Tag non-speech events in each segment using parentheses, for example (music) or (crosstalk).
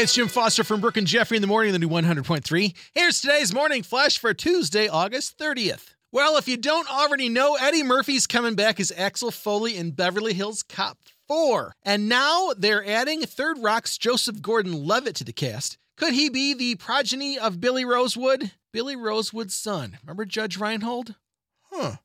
It's Jim Foster from Brooke and Jeffrey in the morning, the new 100.3. Here's today's morning flash for Tuesday, August 30th. Well, if you don't already know, Eddie Murphy's coming back as Axel Foley in Beverly Hills Cop 4. And now they're adding Third Rock's Joseph Gordon Levitt to the cast. Could he be the progeny of Billy Rosewood? Billy Rosewood's son. Remember Judge Reinhold? Huh.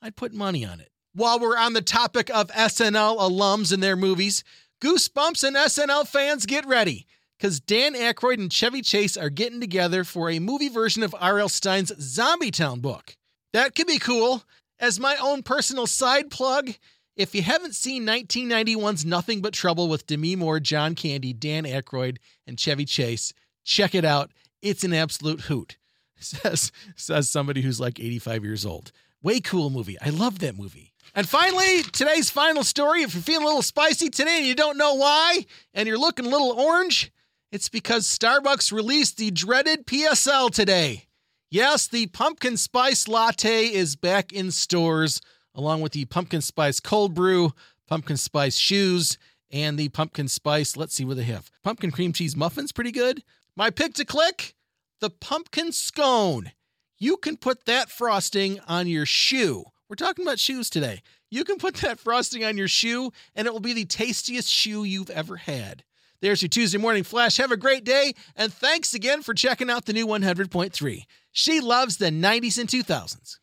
I'd put money on it. While we're on the topic of SNL alums and their movies, Goosebumps and SNL fans get ready because Dan Aykroyd and Chevy Chase are getting together for a movie version of R.L. Stine's Zombie Town book. That could be cool. As my own personal side plug, if you haven't seen 1991's Nothing But Trouble with Demi Moore, John Candy, Dan Aykroyd, and Chevy Chase, check it out. It's an absolute hoot. (laughs) Says, says somebody who's like 85 years old. Way cool movie. I love that movie. And finally, today's final story. If you're feeling a little spicy today and you don't know why, and you're looking a little orange, it's because Starbucks released the dreaded PSL today. Yes, the pumpkin spice latte is back in stores, along with the pumpkin spice cold brew, pumpkin spice shoes, and the pumpkin spice, let's see what they have. Pumpkin cream cheese muffins, pretty good. My pick to click the pumpkin scone. You can put that frosting on your shoe. We're talking about shoes today. You can put that frosting on your shoe, and it will be the tastiest shoe you've ever had. There's your Tuesday morning flash. Have a great day, and thanks again for checking out the new 100.3. She loves the 90s and 2000s.